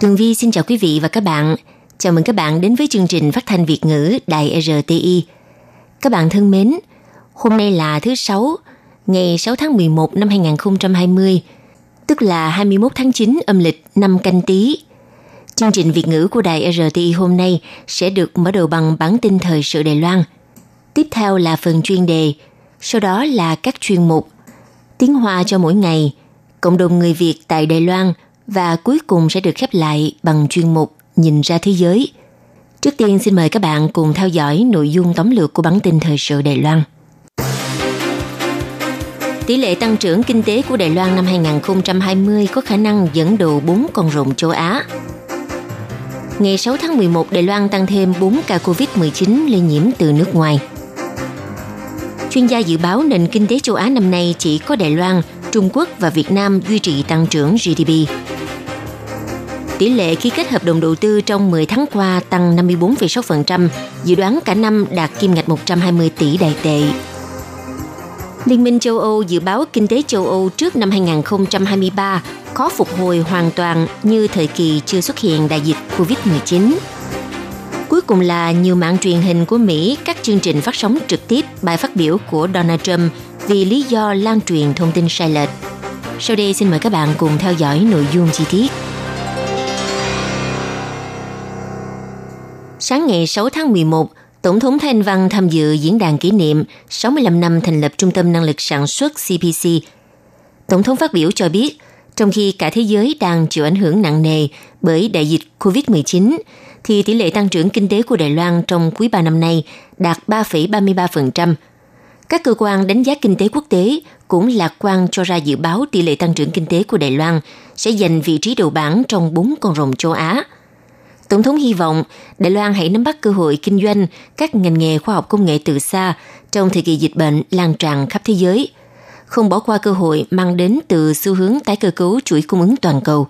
Tường Vi xin chào quý vị và các bạn. Chào mừng các bạn đến với chương trình phát thanh Việt ngữ Đài RTI. Các bạn thân mến, hôm nay là thứ Sáu, ngày 6 tháng 11 năm 2020, tức là 21 tháng 9 âm lịch năm canh tí. Chương trình Việt ngữ của Đài RTI hôm nay sẽ được mở đầu bằng bản tin thời sự Đài Loan. Tiếp theo là phần chuyên đề, sau đó là các chuyên mục Tiếng Hoa cho mỗi ngày, cộng đồng người Việt tại Đài Loan và cuối cùng sẽ được khép lại bằng chuyên mục Nhìn ra thế giới. Trước tiên xin mời các bạn cùng theo dõi nội dung tóm lược của bản tin thời sự Đài Loan. Tỷ lệ tăng trưởng kinh tế của Đài Loan năm 2020 có khả năng dẫn đầu 4 con rồng châu Á. Ngày 6 tháng 11, Đài Loan tăng thêm 4 ca COVID-19 lây nhiễm từ nước ngoài. Chuyên gia dự báo nền kinh tế châu Á năm nay chỉ có Đài Loan, Trung Quốc và Việt Nam duy trì tăng trưởng GDP. Tỷ lệ ký kết hợp đồng đầu tư trong 10 tháng qua tăng 54,6%, dự đoán cả năm đạt kim ngạch 120 tỷ đại tệ. Liên minh châu Âu dự báo kinh tế châu Âu trước năm 2023 khó phục hồi hoàn toàn như thời kỳ chưa xuất hiện đại dịch COVID-19. Cuối cùng là nhiều mạng truyền hình của Mỹ các chương trình phát sóng trực tiếp bài phát biểu của Donald Trump vì lý do lan truyền thông tin sai lệch. Sau đây xin mời các bạn cùng theo dõi nội dung chi tiết. Sáng ngày 6 tháng 11, Tổng thống Thanh Văn tham dự diễn đàn kỷ niệm 65 năm thành lập Trung tâm Năng lực Sản xuất CPC. Tổng thống phát biểu cho biết, trong khi cả thế giới đang chịu ảnh hưởng nặng nề bởi đại dịch COVID-19, thì tỷ lệ tăng trưởng kinh tế của Đài Loan trong quý 3 năm nay đạt 3,33%. Các cơ quan đánh giá kinh tế quốc tế cũng lạc quan cho ra dự báo tỷ lệ tăng trưởng kinh tế của Đài Loan sẽ giành vị trí đầu bảng trong bốn con rồng châu Á. Tổng thống hy vọng Đài Loan hãy nắm bắt cơ hội kinh doanh các ngành nghề khoa học công nghệ từ xa trong thời kỳ dịch bệnh lan tràn khắp thế giới, không bỏ qua cơ hội mang đến từ xu hướng tái cơ cấu chuỗi cung ứng toàn cầu.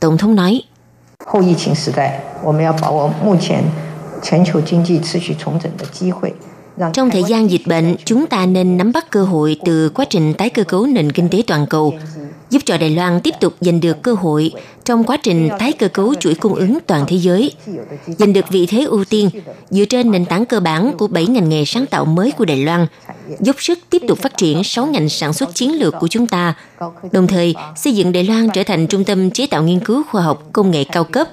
Tổng thống nói, trong thời gian dịch bệnh, chúng ta nên nắm bắt cơ hội từ quá trình tái cơ cấu nền kinh tế toàn cầu, giúp cho Đài Loan tiếp tục giành được cơ hội trong quá trình tái cơ cấu chuỗi cung ứng toàn thế giới, giành được vị thế ưu tiên dựa trên nền tảng cơ bản của 7 ngành nghề sáng tạo mới của Đài Loan, giúp sức tiếp tục phát triển 6 ngành sản xuất chiến lược của chúng ta, đồng thời xây dựng Đài Loan trở thành trung tâm chế tạo nghiên cứu khoa học công nghệ cao cấp,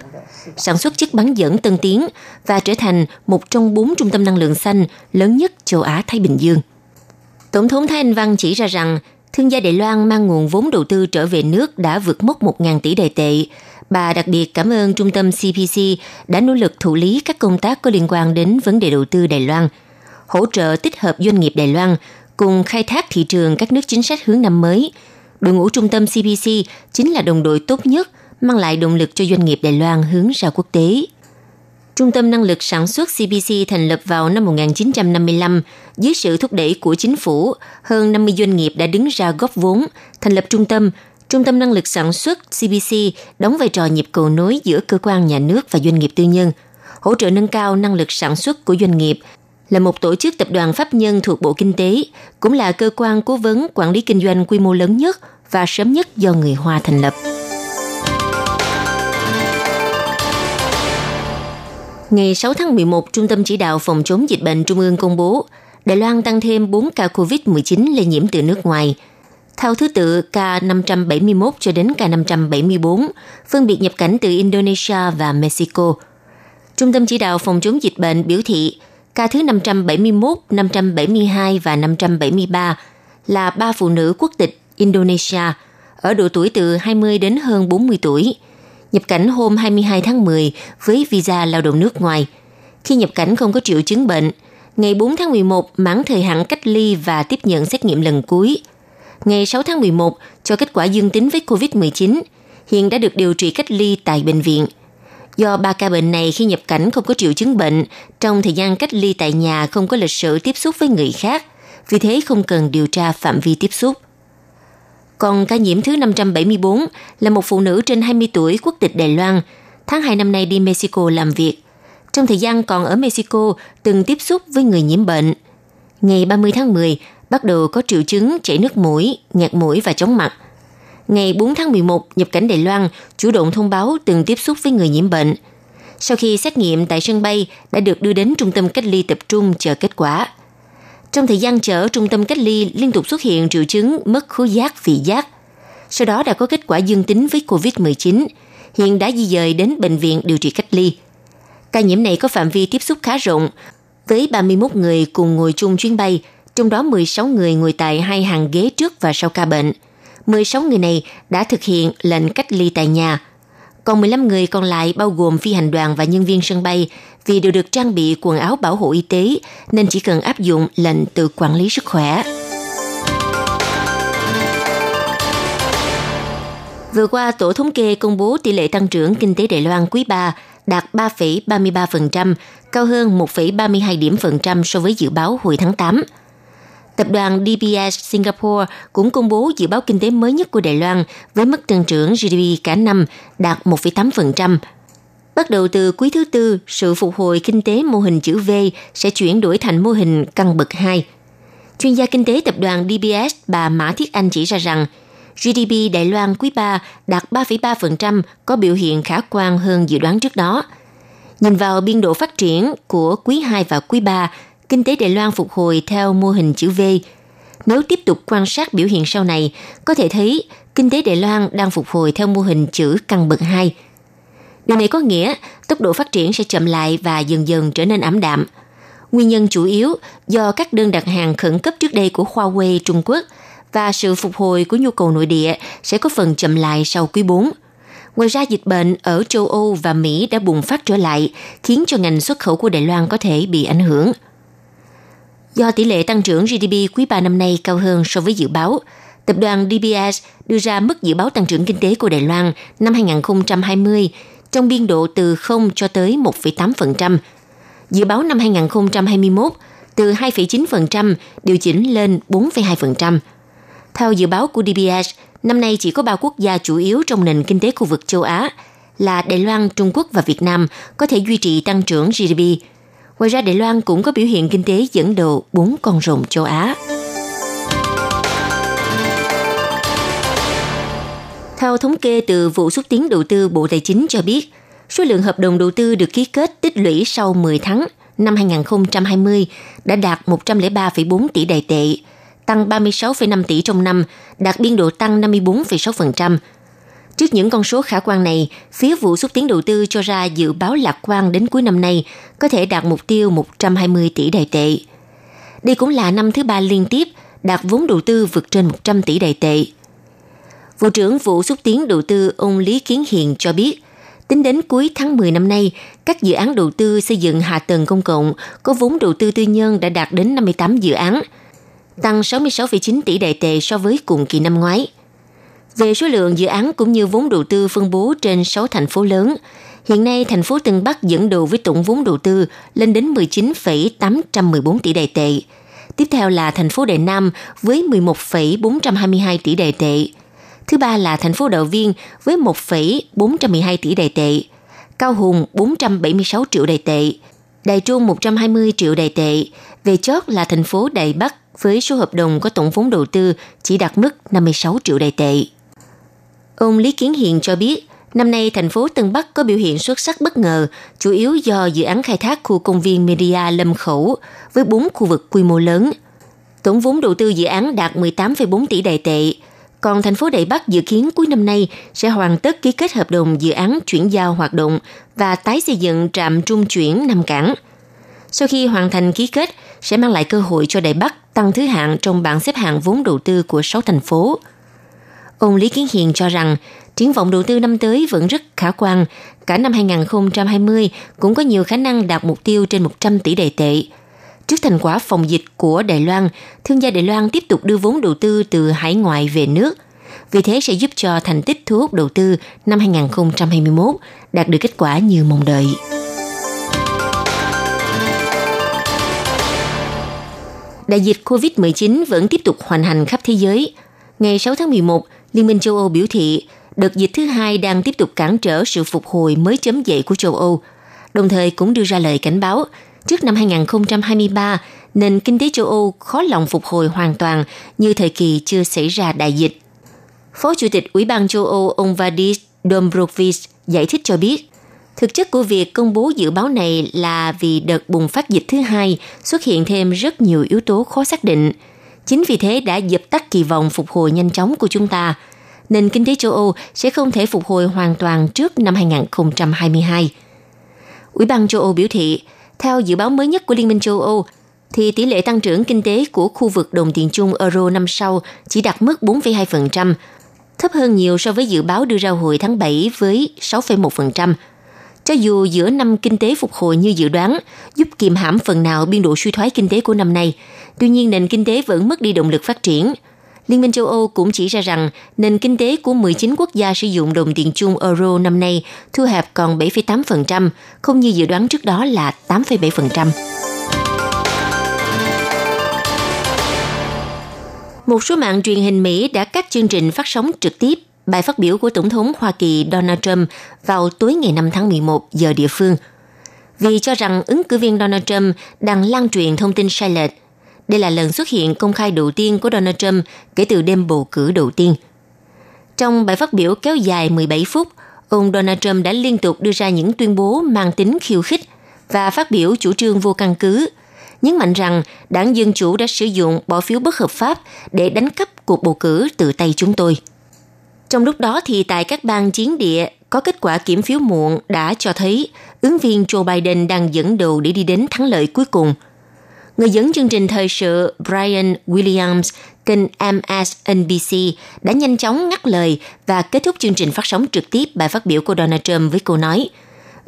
sản xuất chất bán dẫn tân tiến và trở thành một trong bốn trung tâm năng lượng xanh lớn nhất châu Á-Thái Bình Dương. Tổng thống Thái Anh Văn chỉ ra rằng thương gia Đài Loan mang nguồn vốn đầu tư trở về nước đã vượt mốc 1.000 tỷ đài tệ. Bà đặc biệt cảm ơn trung tâm CPC đã nỗ lực thụ lý các công tác có liên quan đến vấn đề đầu tư Đài Loan, hỗ trợ tích hợp doanh nghiệp Đài Loan cùng khai thác thị trường các nước chính sách hướng năm mới. Đội ngũ trung tâm CPC chính là đồng đội tốt nhất mang lại động lực cho doanh nghiệp Đài Loan hướng ra quốc tế. Trung tâm Năng lực Sản xuất CPC thành lập vào năm 1955 dưới sự thúc đẩy của chính phủ. Hơn 50 doanh nghiệp đã đứng ra góp vốn, thành lập trung tâm. Trung tâm Năng lực Sản xuất CPC đóng vai trò nhịp cầu nối giữa cơ quan nhà nước và doanh nghiệp tư nhân, hỗ trợ nâng cao năng lực sản xuất của doanh nghiệp, là một tổ chức tập đoàn pháp nhân thuộc Bộ Kinh tế, cũng là cơ quan cố vấn quản lý kinh doanh quy mô lớn nhất và sớm nhất do người Hoa thành lập. Ngày 6 tháng 11, Trung tâm Chỉ đạo Phòng chống dịch bệnh Trung ương công bố Đài Loan tăng thêm 4 ca COVID-19 lây nhiễm từ nước ngoài. Theo thứ tự ca 571 cho đến ca 574, phân biệt nhập cảnh từ Indonesia và Mexico. Trung tâm Chỉ đạo Phòng chống dịch bệnh biểu thị ca thứ 571, 572 và 573 là ba phụ nữ quốc tịch Indonesia ở độ tuổi từ 20 đến hơn 40 tuổi, nhập cảnh hôm 22 tháng 10 với visa lao động nước ngoài. Khi nhập cảnh không có triệu chứng bệnh, ngày 4 tháng 11 mãn thời hạn cách ly và tiếp nhận xét nghiệm lần cuối. Ngày 6 tháng 11 cho kết quả dương tính với COVID-19, hiện đã được điều trị cách ly tại bệnh viện. Do ba ca bệnh này khi nhập cảnh không có triệu chứng bệnh, trong thời gian cách ly tại nhà không có lịch sử tiếp xúc với người khác, vì thế không cần điều tra phạm vi tiếp xúc. Còn ca nhiễm thứ 574 là một phụ nữ trên 20 tuổi quốc tịch Đài Loan, tháng 2 năm nay đi Mexico làm việc. Trong thời gian còn ở Mexico, từng tiếp xúc với người nhiễm bệnh. Ngày 30 tháng 10, bắt đầu có triệu chứng chảy nước mũi, nghẹt mũi và chóng mặt. Ngày 4 tháng 11, nhập cảnh Đài Loan chủ động thông báo từng tiếp xúc với người nhiễm bệnh. Sau khi xét nghiệm tại sân bay, đã được đưa đến trung tâm cách ly tập trung chờ kết quả. Trong thời gian chờ trung tâm cách ly liên tục xuất hiện triệu chứng mất khứu giác, vị giác. Sau đó đã có kết quả dương tính với COVID-19, hiện đã di dời đến bệnh viện điều trị cách ly. Ca nhiễm này có phạm vi tiếp xúc khá rộng, với 31 người cùng ngồi chung chuyến bay, trong đó 16 người ngồi tại hai hàng ghế trước và sau ca bệnh. 16 người này đã thực hiện lệnh cách ly tại nhà. Còn 15 người còn lại bao gồm phi hành đoàn và nhân viên sân bay vì đều được trang bị quần áo bảo hộ y tế nên chỉ cần áp dụng lệnh tự quản lý sức khỏe. Vừa qua, Tổ thống kê công bố tỷ lệ tăng trưởng kinh tế Đài Loan quý 3 đạt 3,33%, cao hơn 1,32 điểm phần trăm so với dự báo hồi tháng 8. Tập đoàn DBS Singapore cũng công bố dự báo kinh tế mới nhất của Đài Loan với mức tăng trưởng GDP cả năm đạt 1,8%. Bắt đầu từ quý thứ tư, sự phục hồi kinh tế mô hình chữ V sẽ chuyển đổi thành mô hình căn bậc 2. Chuyên gia kinh tế tập đoàn DBS bà Mã Thiết Anh chỉ ra rằng GDP Đài Loan quý 3 đạt 3,3% có biểu hiện khả quan hơn dự đoán trước đó. Nhìn vào biên độ phát triển của quý 2 và quý 3, kinh tế Đài Loan phục hồi theo mô hình chữ V. Nếu tiếp tục quan sát biểu hiện sau này, có thể thấy kinh tế Đài Loan đang phục hồi theo mô hình chữ căn bậc 2. Điều này có nghĩa tốc độ phát triển sẽ chậm lại và dần dần trở nên ảm đạm. Nguyên nhân chủ yếu do các đơn đặt hàng khẩn cấp trước đây của Huawei Trung Quốc và sự phục hồi của nhu cầu nội địa sẽ có phần chậm lại sau quý 4. Ngoài ra, dịch bệnh ở châu Âu và Mỹ đã bùng phát trở lại, khiến cho ngành xuất khẩu của Đài Loan có thể bị ảnh hưởng. Do tỷ lệ tăng trưởng GDP quý 3 năm nay cao hơn so với dự báo, tập đoàn DBS đưa ra mức dự báo tăng trưởng kinh tế của Đài Loan năm 2020 trong biên độ từ 0 cho tới 1,8%. Dự báo năm 2021 từ 2,9% điều chỉnh lên 4,2%. Theo dự báo của DBS, năm nay chỉ có ba quốc gia chủ yếu trong nền kinh tế khu vực châu Á là Đài Loan, Trung Quốc và Việt Nam có thể duy trì tăng trưởng GDP. Ngoài ra, Đài Loan cũng có biểu hiện kinh tế dẫn đầu bốn con rồng châu Á. Theo thống kê từ vụ xúc tiến đầu tư Bộ Tài chính cho biết, số lượng hợp đồng đầu tư được ký kết tích lũy sau 10 tháng năm 2020 đã đạt 103,4 tỷ đài tệ, tăng 36,5 tỷ trong năm, đạt biên độ tăng 54,6%. Trước những con số khả quan này, phía vụ xúc tiến đầu tư cho ra dự báo lạc quan đến cuối năm nay có thể đạt mục tiêu 120 tỷ đài tệ. Đây cũng là năm thứ ba liên tiếp đạt vốn đầu tư vượt trên 100 tỷ đài tệ. Vụ trưởng vụ xúc tiến đầu tư ông Lý Kiến Hiền cho biết, tính đến cuối tháng 10 năm nay, các dự án đầu tư xây dựng hạ tầng công cộng có vốn đầu tư tư nhân đã đạt đến 58 dự án, tăng 66,9 tỷ đại tệ so với cùng kỳ năm ngoái. Về số lượng dự án cũng như vốn đầu tư phân bố trên 6 thành phố lớn, hiện nay thành phố Tân Bắc dẫn đầu với tổng vốn đầu tư lên đến 19,814 tỷ đài tệ. Tiếp theo là thành phố Đại Nam với 11,422 tỷ đài tệ. Thứ ba là thành phố Đạo Viên với 1,412 tỷ đài tệ. Cao Hùng 476 triệu đài tệ. Đài Trung 120 triệu đài tệ. Về chót là thành phố Đài Bắc với số hợp đồng có tổng vốn đầu tư chỉ đạt mức 56 triệu đài tệ. Ông Lý Kiến Hiền cho biết, năm nay thành phố Tân Bắc có biểu hiện xuất sắc bất ngờ, chủ yếu do dự án khai thác khu công viên Media Lâm Khẩu với 4 khu vực quy mô lớn. Tổng vốn đầu tư dự án đạt 18,4 tỷ đại tệ, còn thành phố Đại Bắc dự kiến cuối năm nay sẽ hoàn tất ký kết hợp đồng dự án chuyển giao hoạt động và tái xây dựng trạm trung chuyển Nam Cảng. Sau khi hoàn thành ký kết, sẽ mang lại cơ hội cho Đại Bắc tăng thứ hạng trong bảng xếp hạng vốn đầu tư của 6 thành phố. Ông Lý Kiến Hiền cho rằng triển vọng đầu tư năm tới vẫn rất khả quan. Cả năm 2020 cũng có nhiều khả năng đạt mục tiêu trên 100 tỷ đề tệ. Trước thành quả phòng dịch của Đài Loan, thương gia Đài Loan tiếp tục đưa vốn đầu tư từ hải ngoại về nước. vì thế sẽ giúp cho thành tích thu hút đầu tư năm 2021 đạt được kết quả như mong đợi. Đại dịch COVID-19 vẫn tiếp tục hoành hành khắp thế giới. Ngày 6 tháng 11, Liên minh châu Âu biểu thị đợt dịch thứ hai đang tiếp tục cản trở sự phục hồi mới chấm dậy của châu Âu, đồng thời cũng đưa ra lời cảnh báo trước năm 2023, nền kinh tế châu Âu khó lòng phục hồi hoàn toàn như thời kỳ chưa xảy ra đại dịch. Phó Chủ tịch Ủy ban châu Âu ông Vadis Dombrovskis giải thích cho biết, thực chất của việc công bố dự báo này là vì đợt bùng phát dịch thứ hai xuất hiện thêm rất nhiều yếu tố khó xác định. Chính vì thế đã dập tắt kỳ vọng phục hồi nhanh chóng của chúng ta. Nền kinh tế châu Âu sẽ không thể phục hồi hoàn toàn trước năm 2022. Ủy ban châu Âu biểu thị, theo dự báo mới nhất của Liên minh châu Âu, thì tỷ lệ tăng trưởng kinh tế của khu vực đồng tiền chung euro năm sau chỉ đạt mức 4,2%, thấp hơn nhiều so với dự báo đưa ra hồi tháng 7 với 6,1%. Cho dù giữa năm kinh tế phục hồi như dự đoán, giúp kiềm hãm phần nào biên độ suy thoái kinh tế của năm nay, tuy nhiên nền kinh tế vẫn mất đi động lực phát triển. Liên minh châu Âu cũng chỉ ra rằng nền kinh tế của 19 quốc gia sử dụng đồng tiền chung euro năm nay thu hẹp còn 7,8%, không như dự đoán trước đó là 8,7%. Một số mạng truyền hình Mỹ đã cắt chương trình phát sóng trực tiếp bài phát biểu của Tổng thống Hoa Kỳ Donald Trump vào tối ngày 5 tháng 11 giờ địa phương. Vì cho rằng ứng cử viên Donald Trump đang lan truyền thông tin sai lệch. Đây là lần xuất hiện công khai đầu tiên của Donald Trump kể từ đêm bầu cử đầu tiên. Trong bài phát biểu kéo dài 17 phút, ông Donald Trump đã liên tục đưa ra những tuyên bố mang tính khiêu khích và phát biểu chủ trương vô căn cứ – nhấn mạnh rằng đảng Dân Chủ đã sử dụng bỏ phiếu bất hợp pháp để đánh cắp cuộc bầu cử từ tay chúng tôi. Trong lúc đó thì tại các bang chiến địa có kết quả kiểm phiếu muộn đã cho thấy ứng viên Joe Biden đang dẫn đầu để đi đến thắng lợi cuối cùng. Người dẫn chương trình thời sự Brian Williams kênh MSNBC đã nhanh chóng ngắt lời và kết thúc chương trình phát sóng trực tiếp bài phát biểu của Donald Trump với câu nói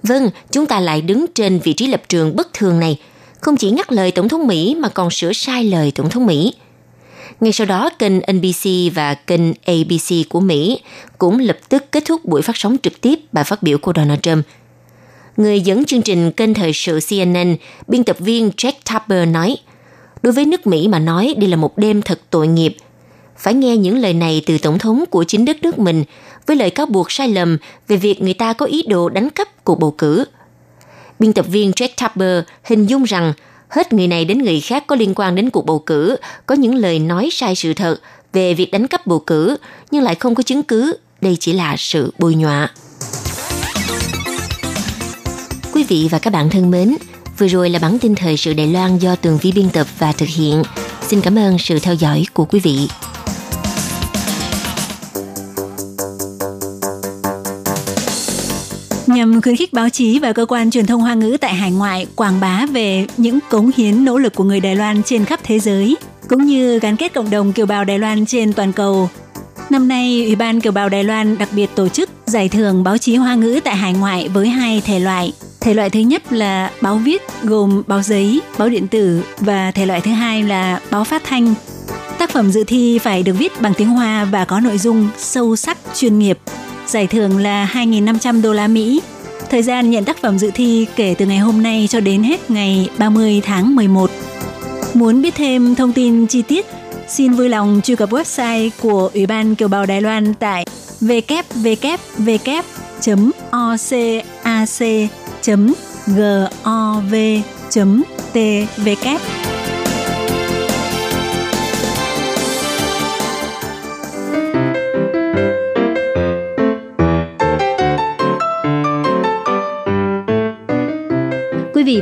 Vâng, chúng ta lại đứng trên vị trí lập trường bất thường này – không chỉ ngắt lời Tổng thống Mỹ mà còn sửa sai lời Tổng thống Mỹ. Ngay sau đó, kênh NBC và kênh ABC của Mỹ cũng lập tức kết thúc buổi phát sóng trực tiếp bài phát biểu của Donald Trump. Người dẫn chương trình kênh thời sự CNN, biên tập viên Jack Tapper nói, đối với nước Mỹ mà nói đây là một đêm thật tội nghiệp. Phải nghe những lời này từ Tổng thống của chính đất nước mình với lời cáo buộc sai lầm về việc người ta có ý đồ đánh cắp cuộc bầu cử – Biên tập viên Jack Tapper hình dung rằng hết người này đến người khác có liên quan đến cuộc bầu cử, có những lời nói sai sự thật về việc đánh cắp bầu cử, nhưng lại không có chứng cứ. Đây chỉ là sự bôi nhọa. Quý vị và các bạn thân mến, vừa rồi là bản tin thời sự Đài Loan do Tường Vi biên tập và thực hiện. Xin cảm ơn sự theo dõi của quý vị. Nhằm khuyến khích báo chí và cơ quan truyền thông Hoa ngữ tại hải ngoại quảng bá về những cống hiến nỗ lực của người Đài Loan trên khắp thế giới, cũng như gắn kết cộng đồng kiều bào Đài Loan trên toàn cầu. Năm nay, Ủy ban Kiều bào Đài Loan đặc biệt tổ chức giải thưởng báo chí Hoa ngữ tại hải ngoại với hai thể loại. Thể loại thứ nhất là báo viết gồm báo giấy, báo điện tử và thể loại thứ hai là báo phát thanh. Tác phẩm dự thi phải được viết bằng tiếng Hoa và có nội dung sâu sắc, chuyên nghiệp, Giải thưởng là 2.500 đô la Mỹ. Thời gian nhận tác phẩm dự thi kể từ ngày hôm nay cho đến hết ngày 30 tháng 11. Muốn biết thêm thông tin chi tiết, xin vui lòng truy cập website của Ủy ban Kiều bào Đài Loan tại www.ocac.gov.tw.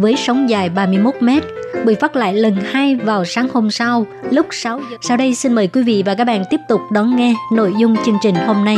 với sóng dài 31 mét bị phát lại lần hai vào sáng hôm sau, lúc 6 giờ. Sau đây xin mời quý vị và các bạn tiếp tục đón nghe nội dung chương trình hôm nay.